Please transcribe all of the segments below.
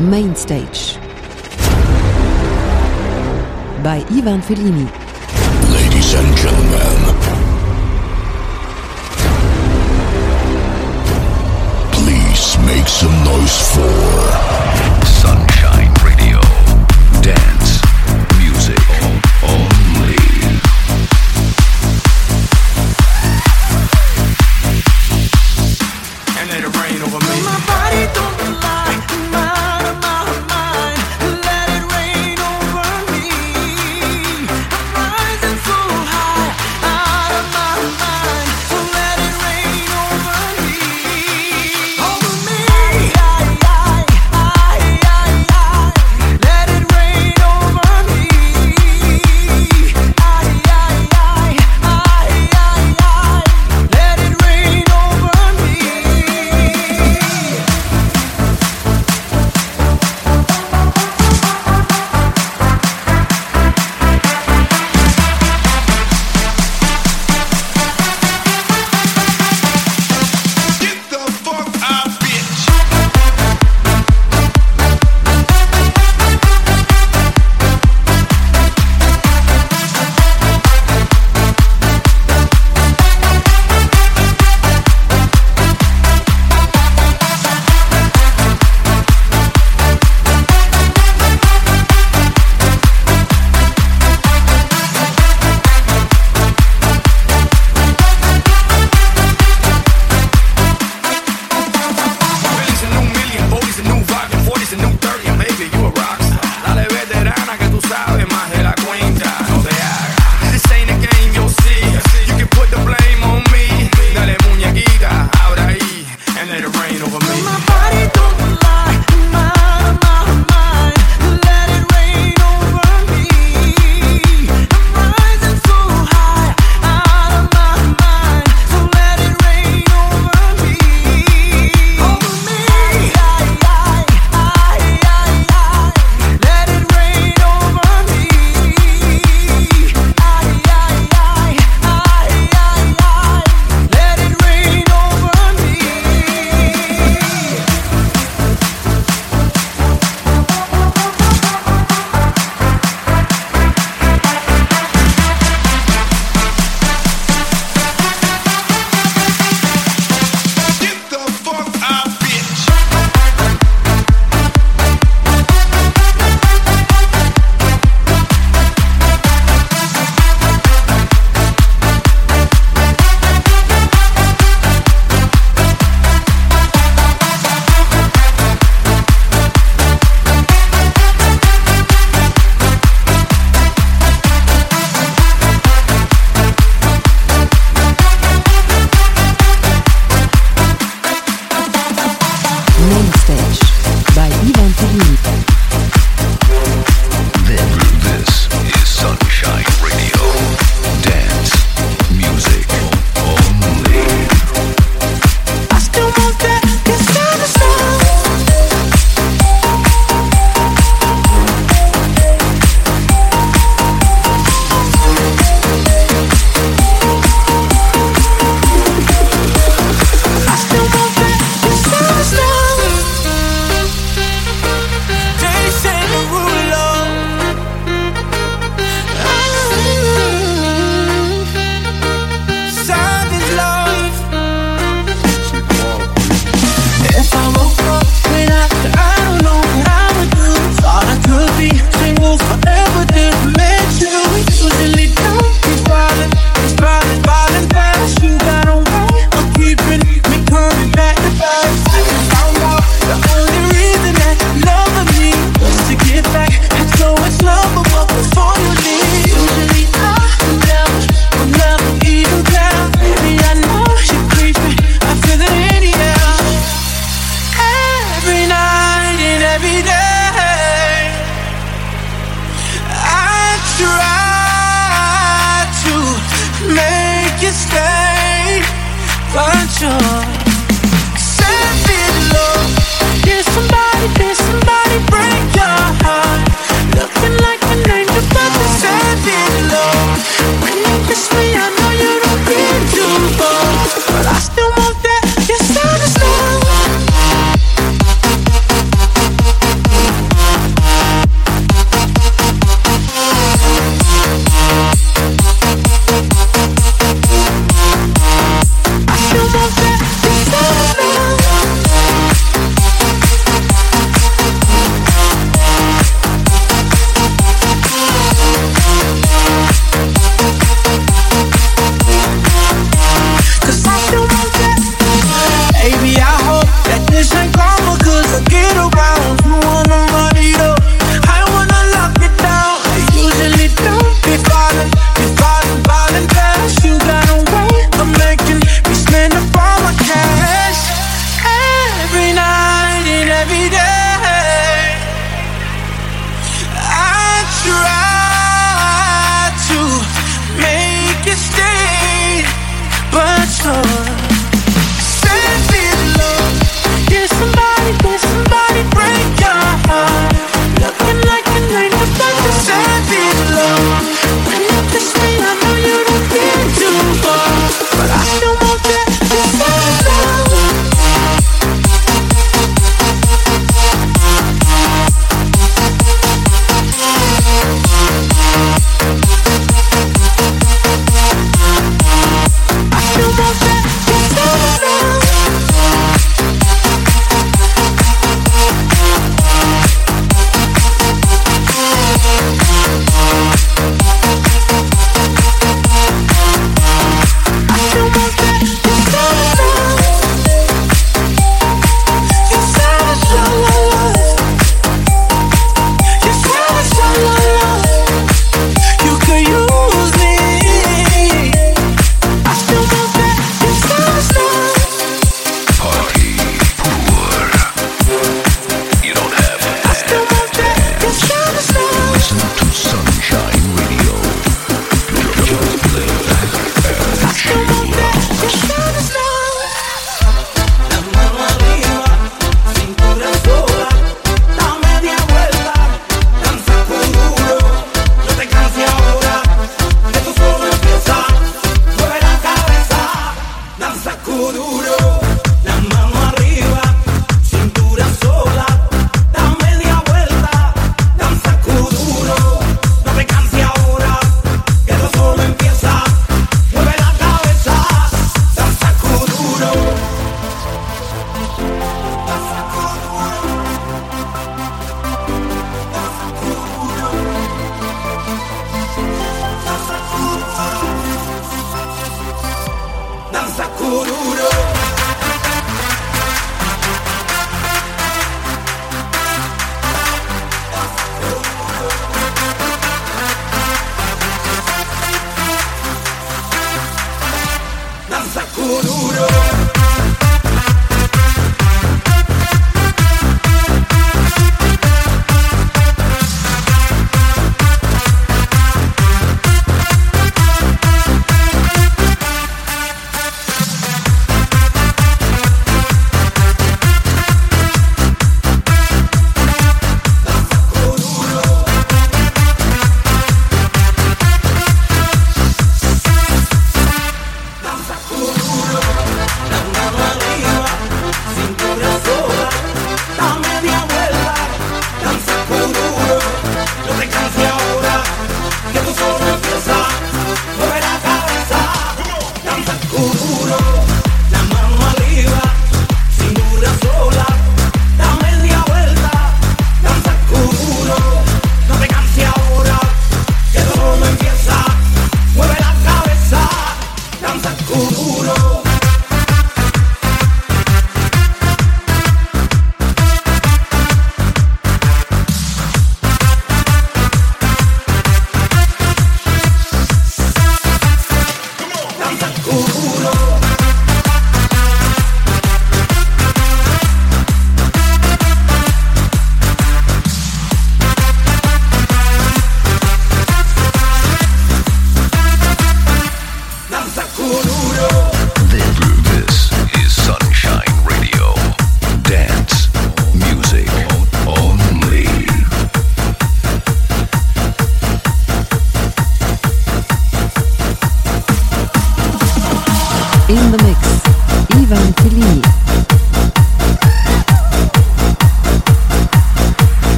Main Stage by Ivan Fillini. Ladies and gentlemen, please make some noise for.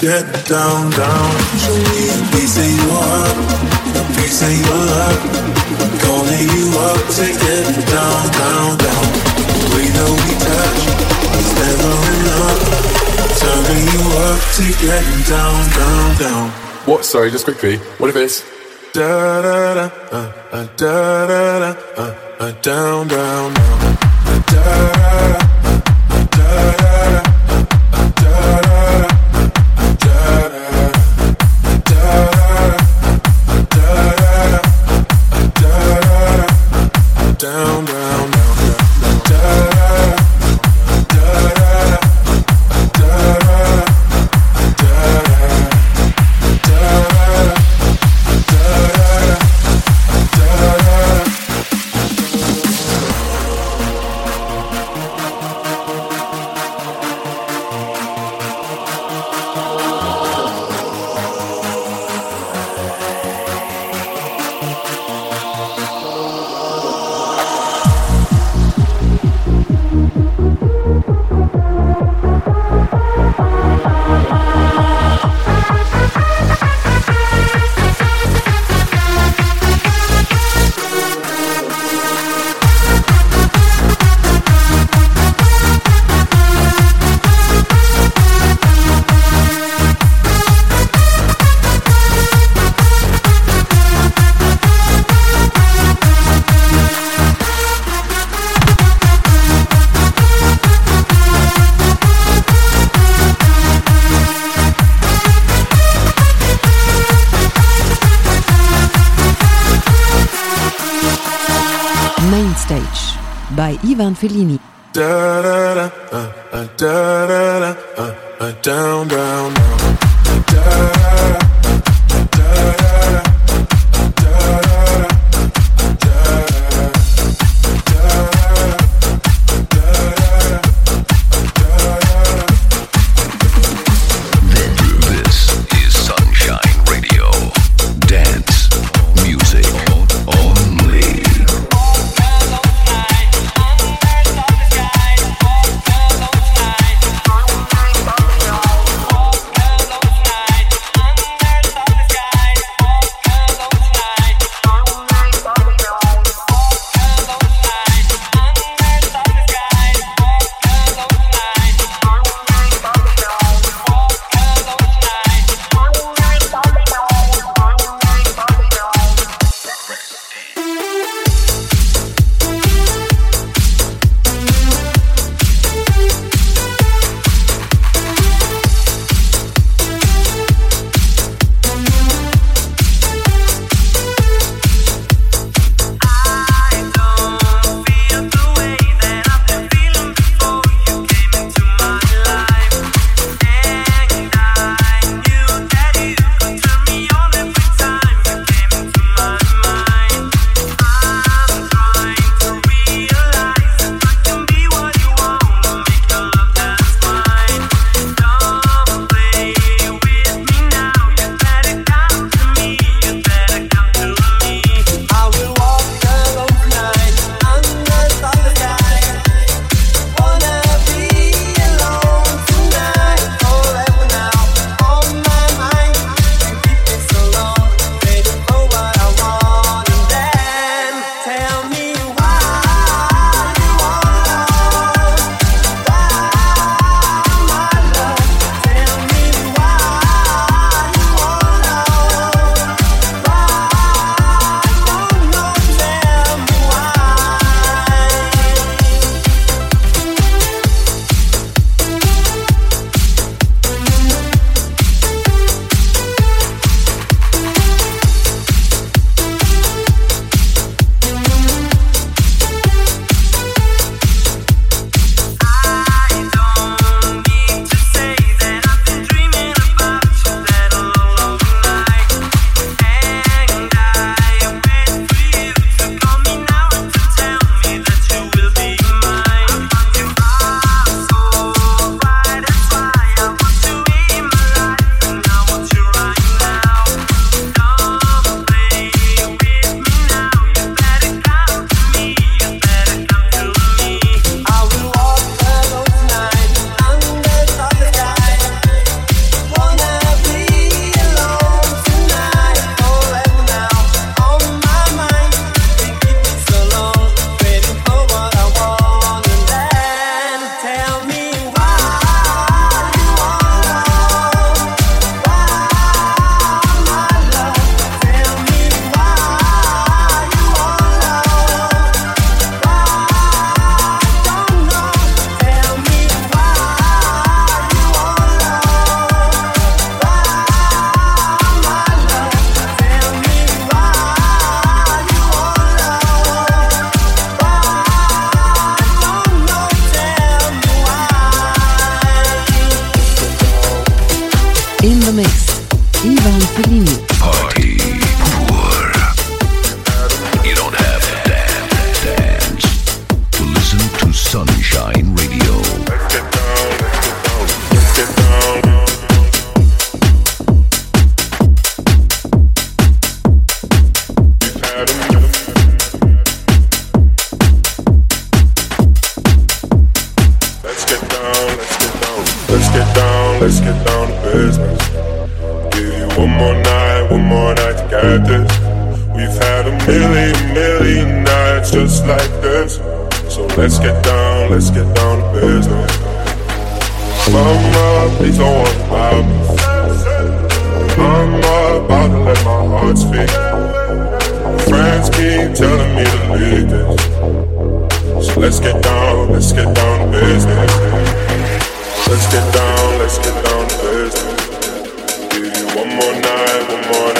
Get down, down. Show me a piece of your heart, a piece of your love. I'm calling you up to get down, down, down. The way that we touch is never enough. Turning you up to get down, down, down. What? Sorry, just quickly. What if it's Da da da, uh, uh, da da da, uh, uh, down, down, Fellini. down, let's get down to business. Let's get down, let's get down to business. Give you one more night, one more night.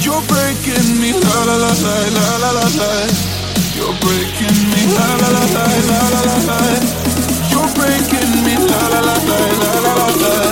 You're breaking me la la la la. You're breaking me. You're breaking me la la la la la la la.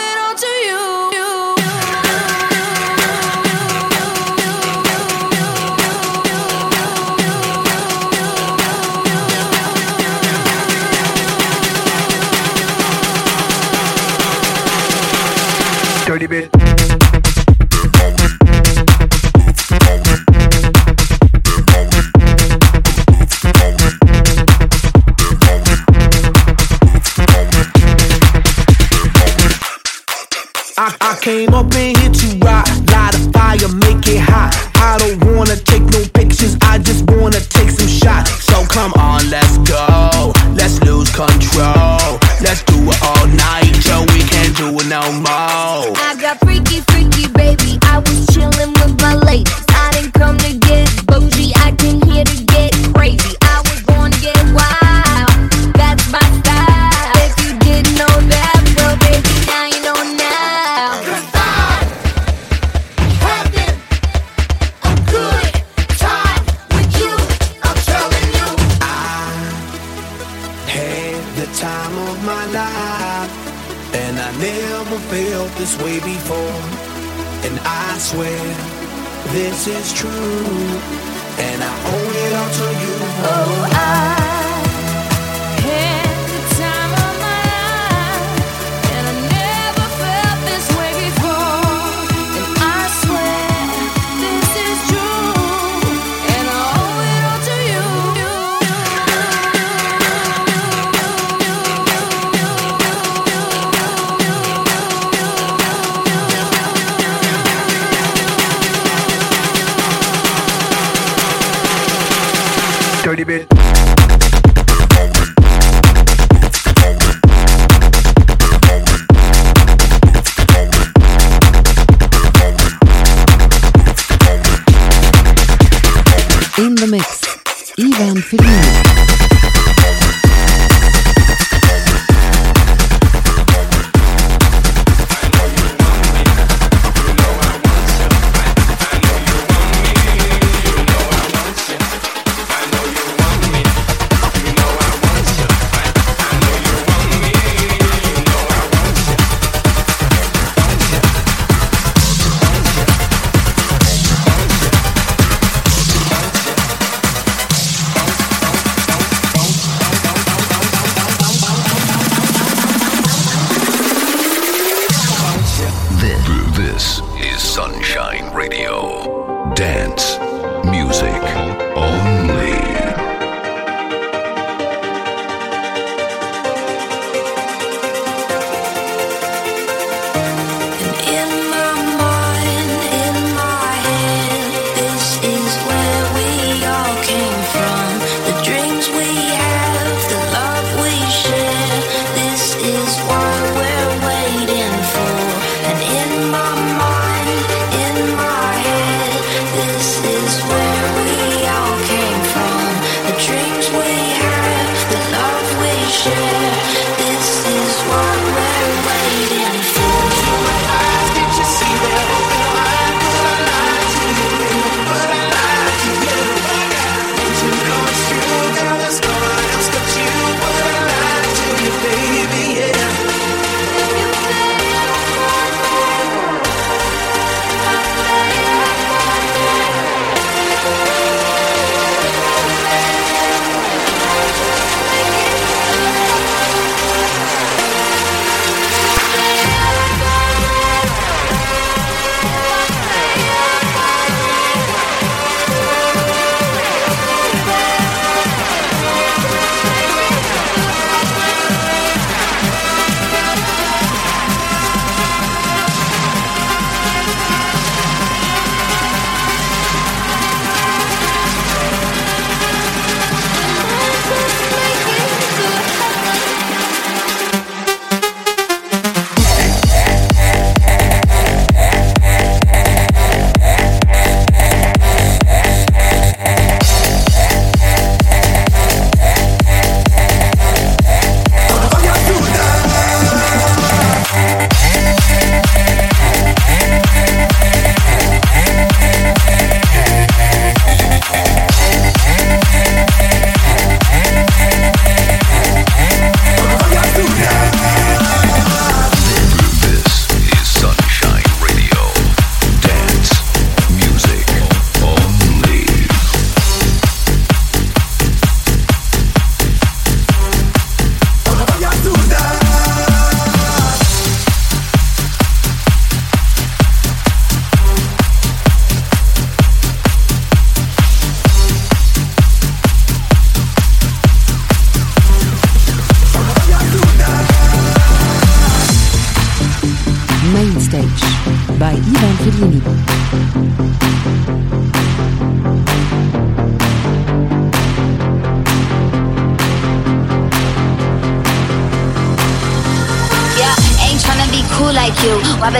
came up in here I swear this is true, and I owe it all to you. Oh, I.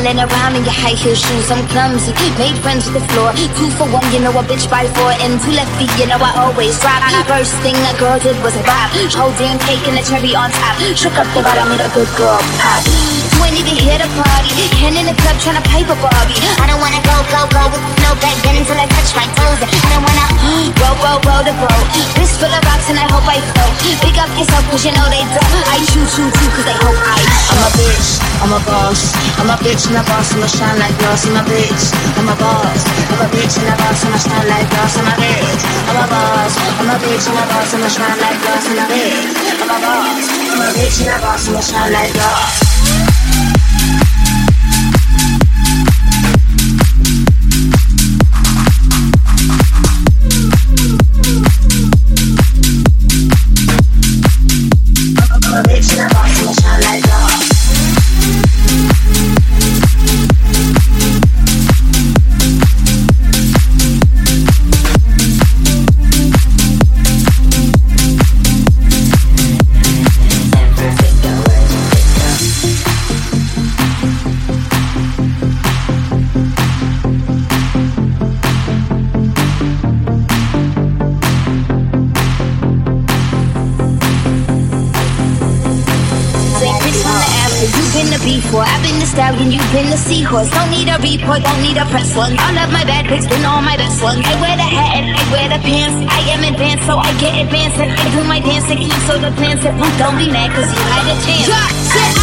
twirling around in your high heel shoes. I'm clumsy, made friends with the floor. Two for one, you know a bitch by four, and two left feet, you know I always drop. First thing a girl did was a bop, whole damn cake and a cherry on Shook up the bottom, of the good girl pop. You ain't even here party. Hand in the club trying to play with Barbie. I don't wanna go, go, go with no back then until I touch my toes. I don't wanna roll, roll, roll the boat. Wrist full of rocks and I hope I float. Pick up yourself cause you know they don't. I choose you too cause they hope I. I'm a bitch, I'm a boss. I'm a bitch and a boss, I'ma shine like glass. I'm a bitch, I'm a boss. I'm a bitch and a boss, I'ma shine like glass. I'm a bitch, I'm a boss. I'm a bitch, and a boss, I'ma shine like glass. I'm a bitch, I'm a boss. A bitch and a boss, I'ma shine like glass. The stallion, you've been the seahorse. Don't need a report, don't need a press one. All of my bad pics been all my best ones. I wear the hat and I wear the pants. I am advanced, so I get advanced. And I do my dance and so the plans that don't be mad, cause you had a chance.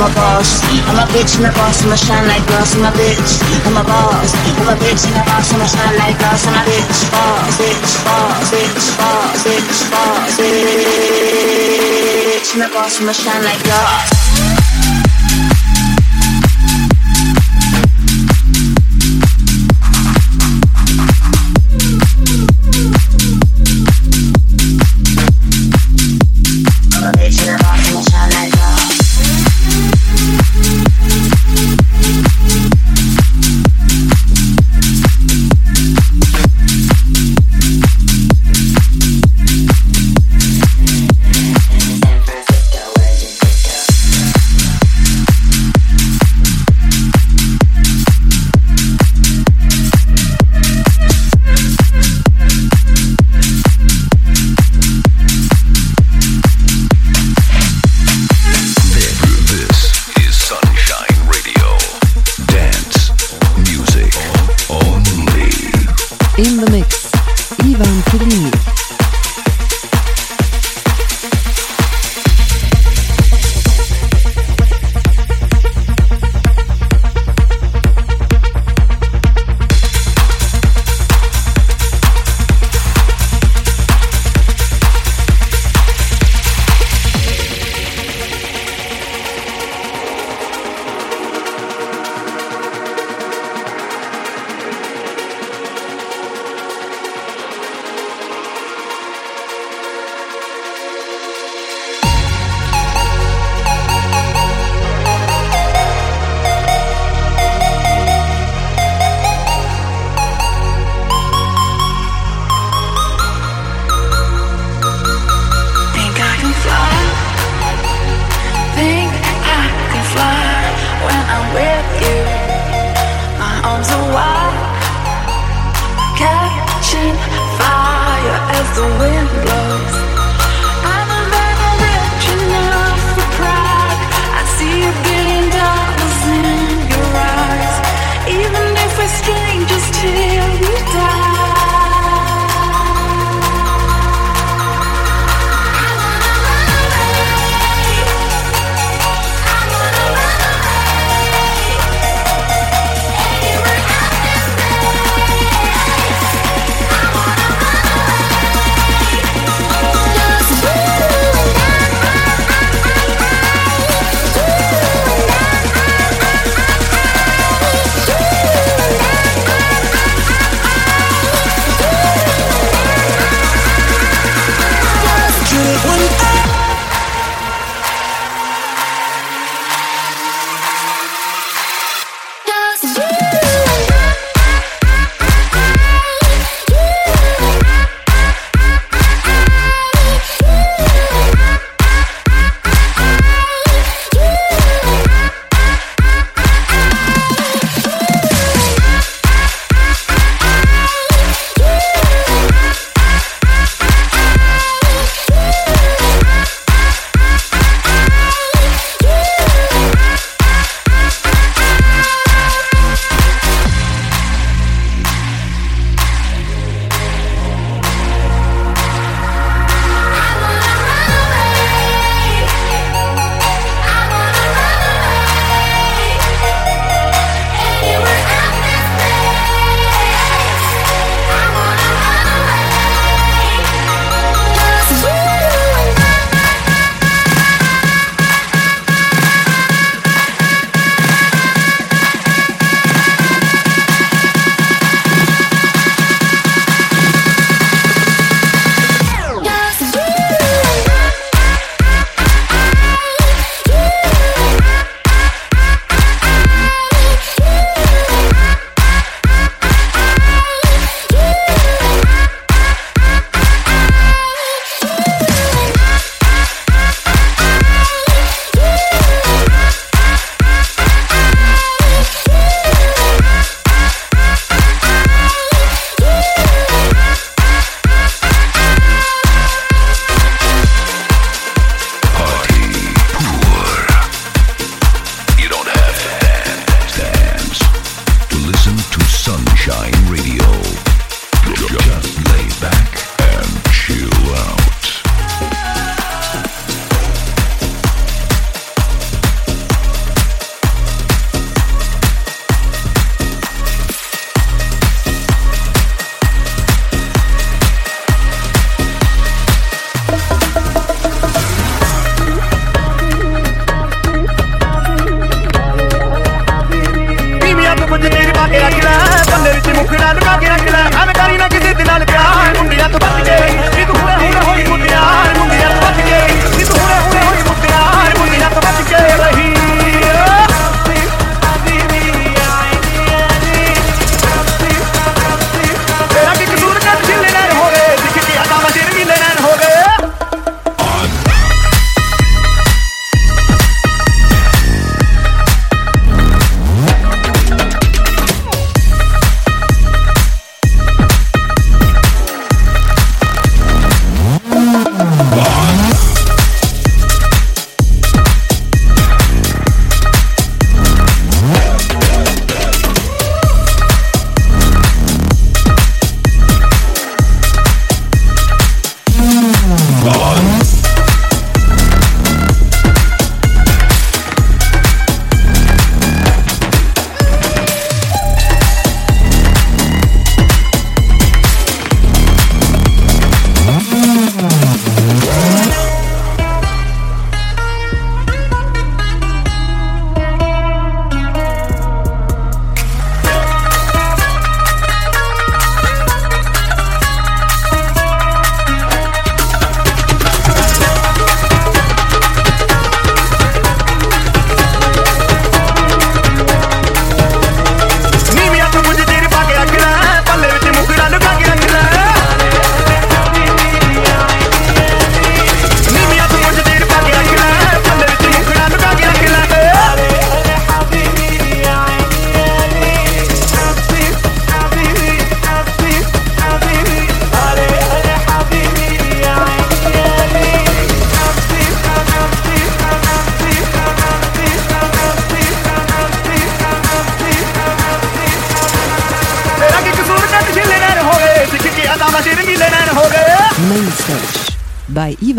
I'm a boss. I'm a bitch and a boss. I'ma shine like glass. I'm a bitch. I'm a boss. I'm a bitch and a boss. I'ma shine like glass. I'm a bitch. Boss, bitch, boss, bitch, boss, bitch, boss, bitch. And a boss. I'ma shine like glass.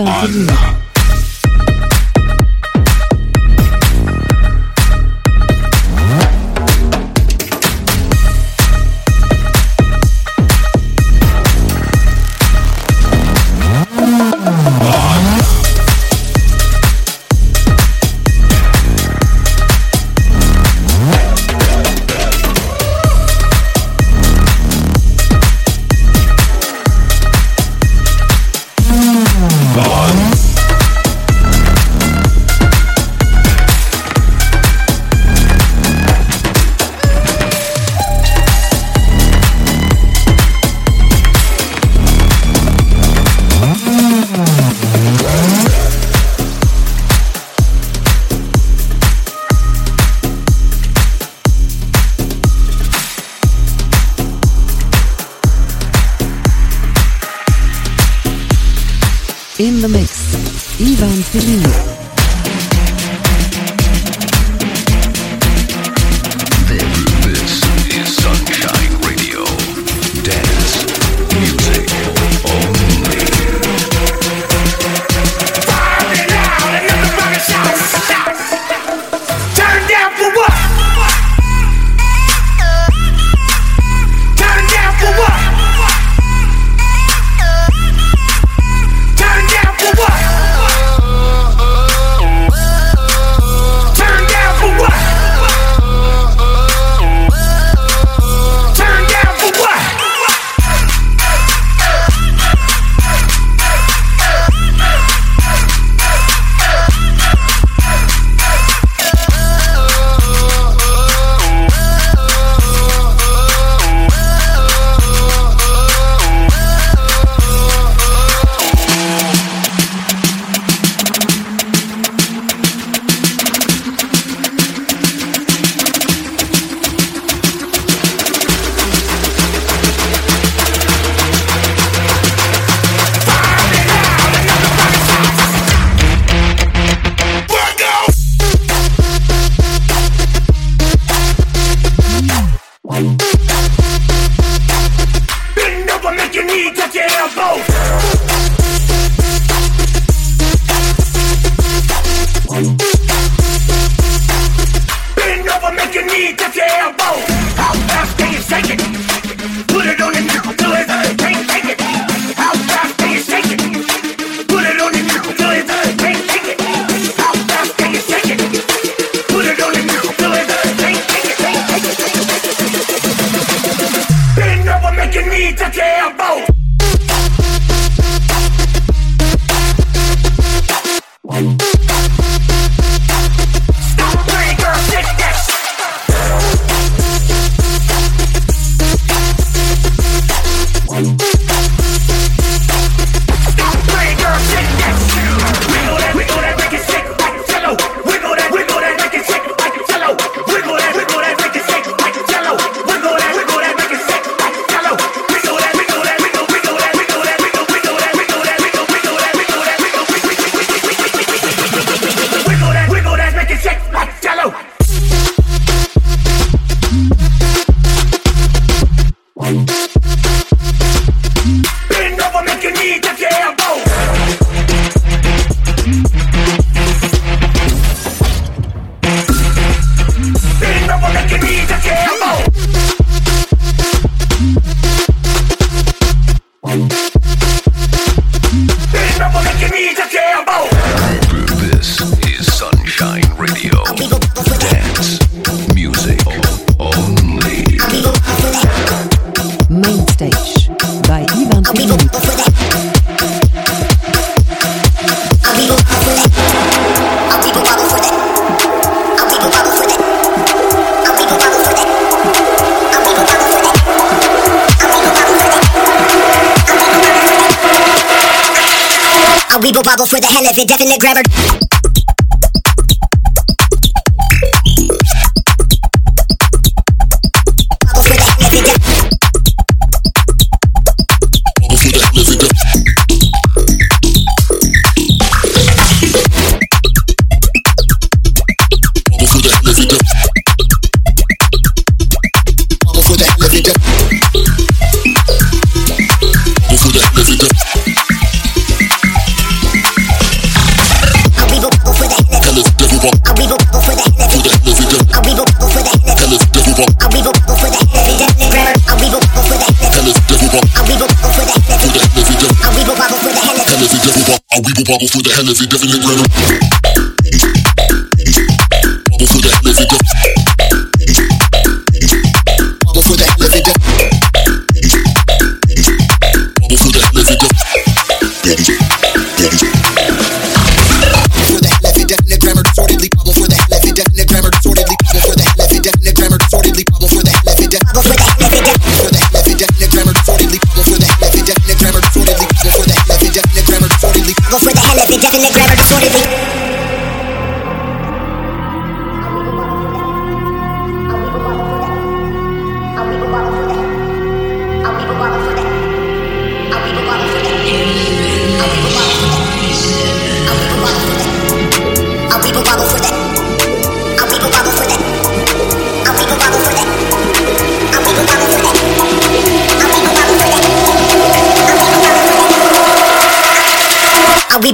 21h. It, definite grabber. wobble through the hell if it definitely random. Definitely grab her, that's what it is.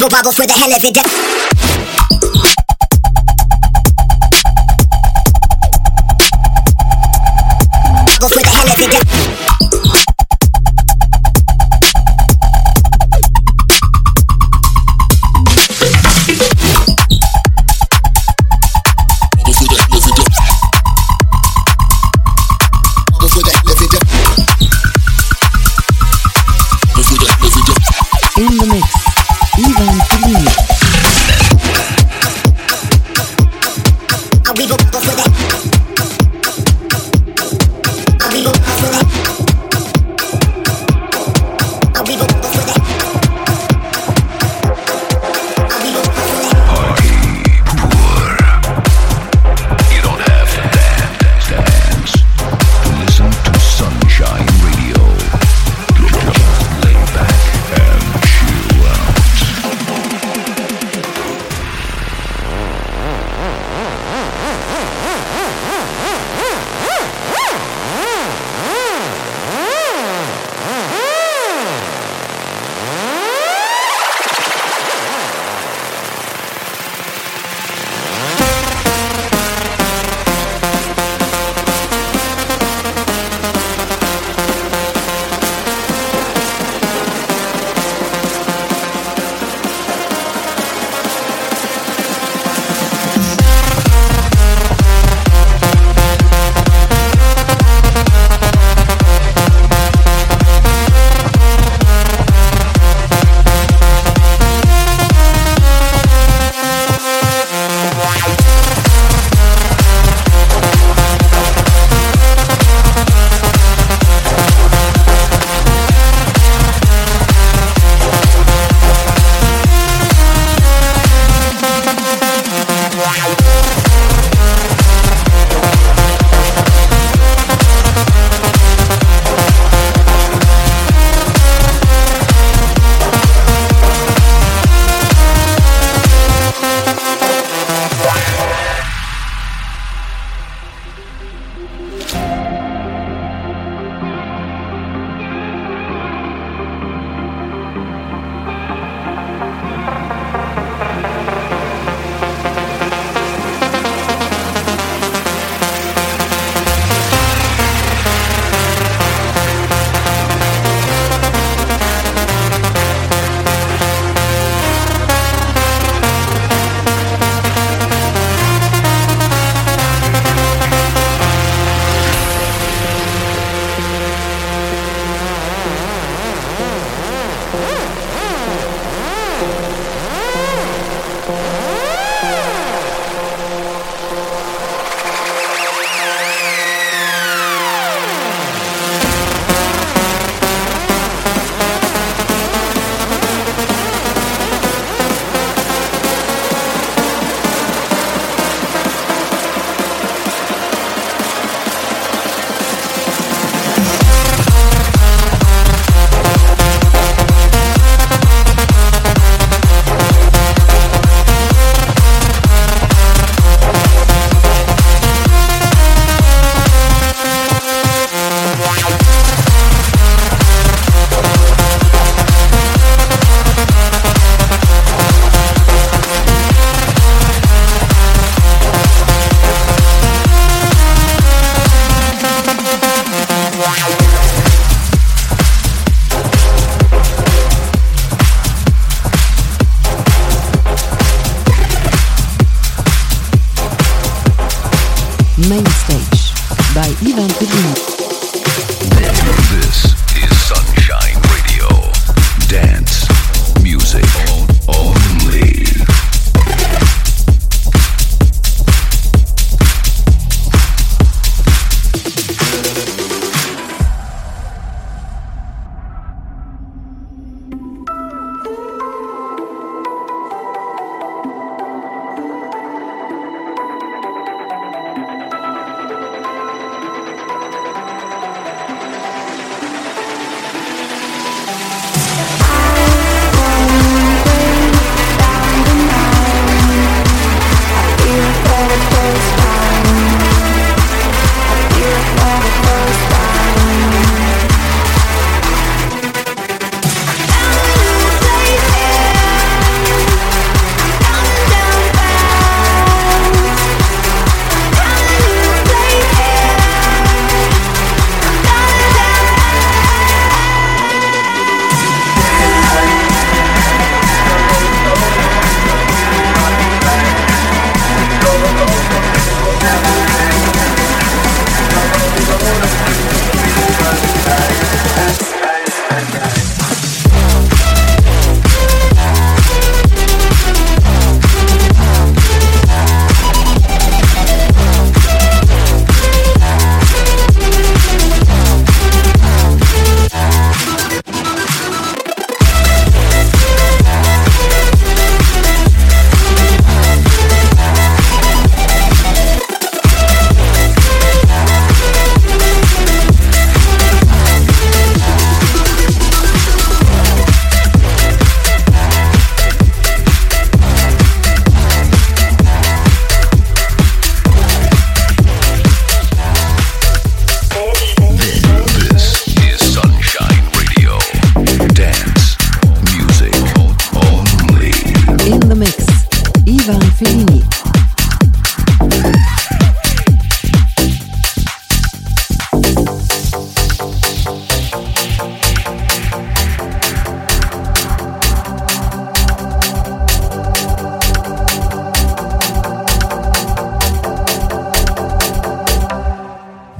bubbles with a hell of a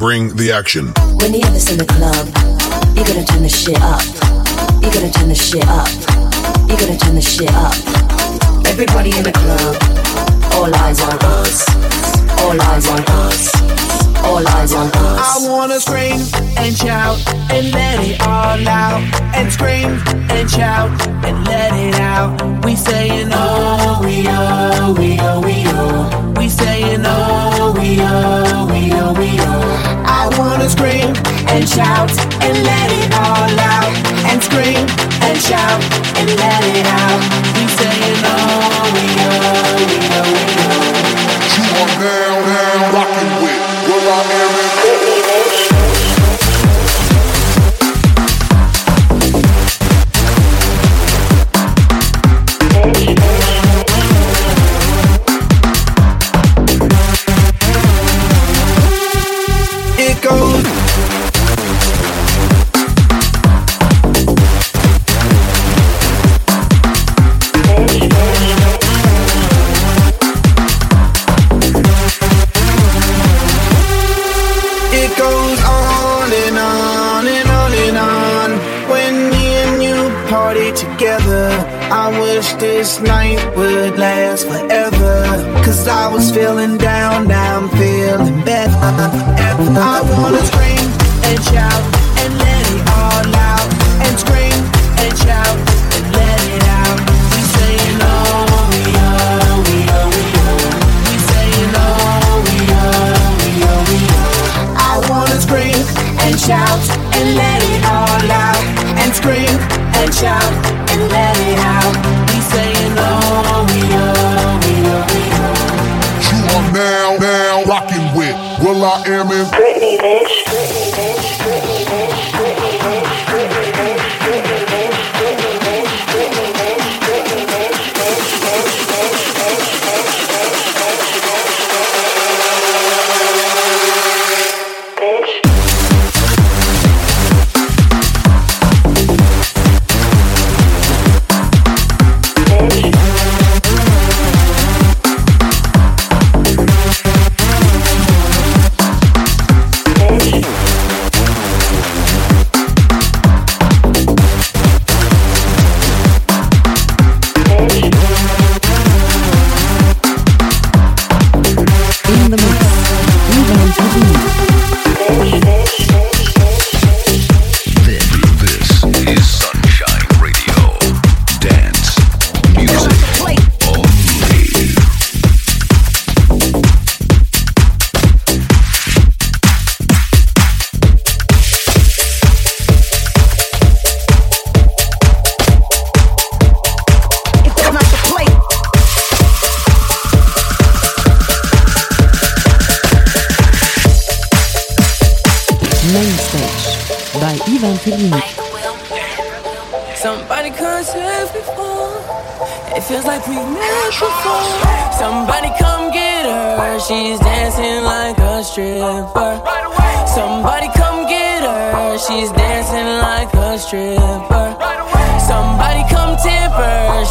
Bring the action. When you have this in the club, you gotta turn the shit up. You gotta turn the shit up. You gotta turn the shit up. Everybody in the club, all eyes on us. All eyes on us. All eyes on us. I wanna scream and shout and let it all out. And scream and shout and let it out. We saying oh, we oh, we oh, we oh. We saying oh, we oh, we oh, we oh. Wanna scream and shout and let it all out. And scream and shout and let it out. We saying oh, we oh, we oh, we oh. You are now, now rocking with Will I Am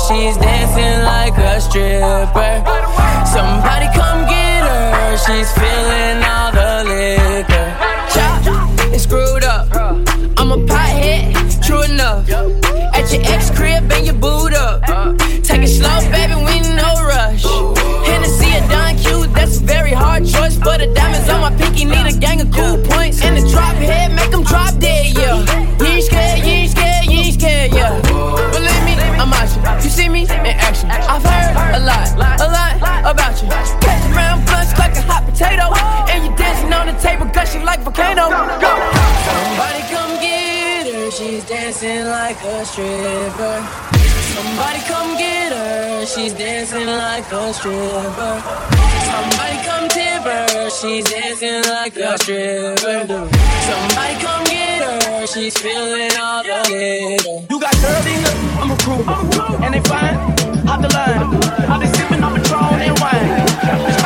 She's dancing like a stripper. Somebody come get her. She's feeling all the liquor. Chop, it's screwed up. I'm a pothead, true enough. At your ex crib and your boot up. Take it slow, baby, we no rush. Hennessy or Don Q, that's a very hard choice. For the diamonds on my pinky, need a gang of cool points. And the drop head, make them drop dead, yeah. You scared, you about you. Catch around blunts like a hot potato. And you dancing on the table, gushing like volcano. Go. Somebody come get she's dancing like a stripper. Somebody come get her, she's dancing like a stripper. Somebody come tip her, she's dancing like a stripper. Somebody come get her, she's feeling all the glitter. You got girls in here, I'm a crew, and they fine. Hop the line, I've been sipping on Patron and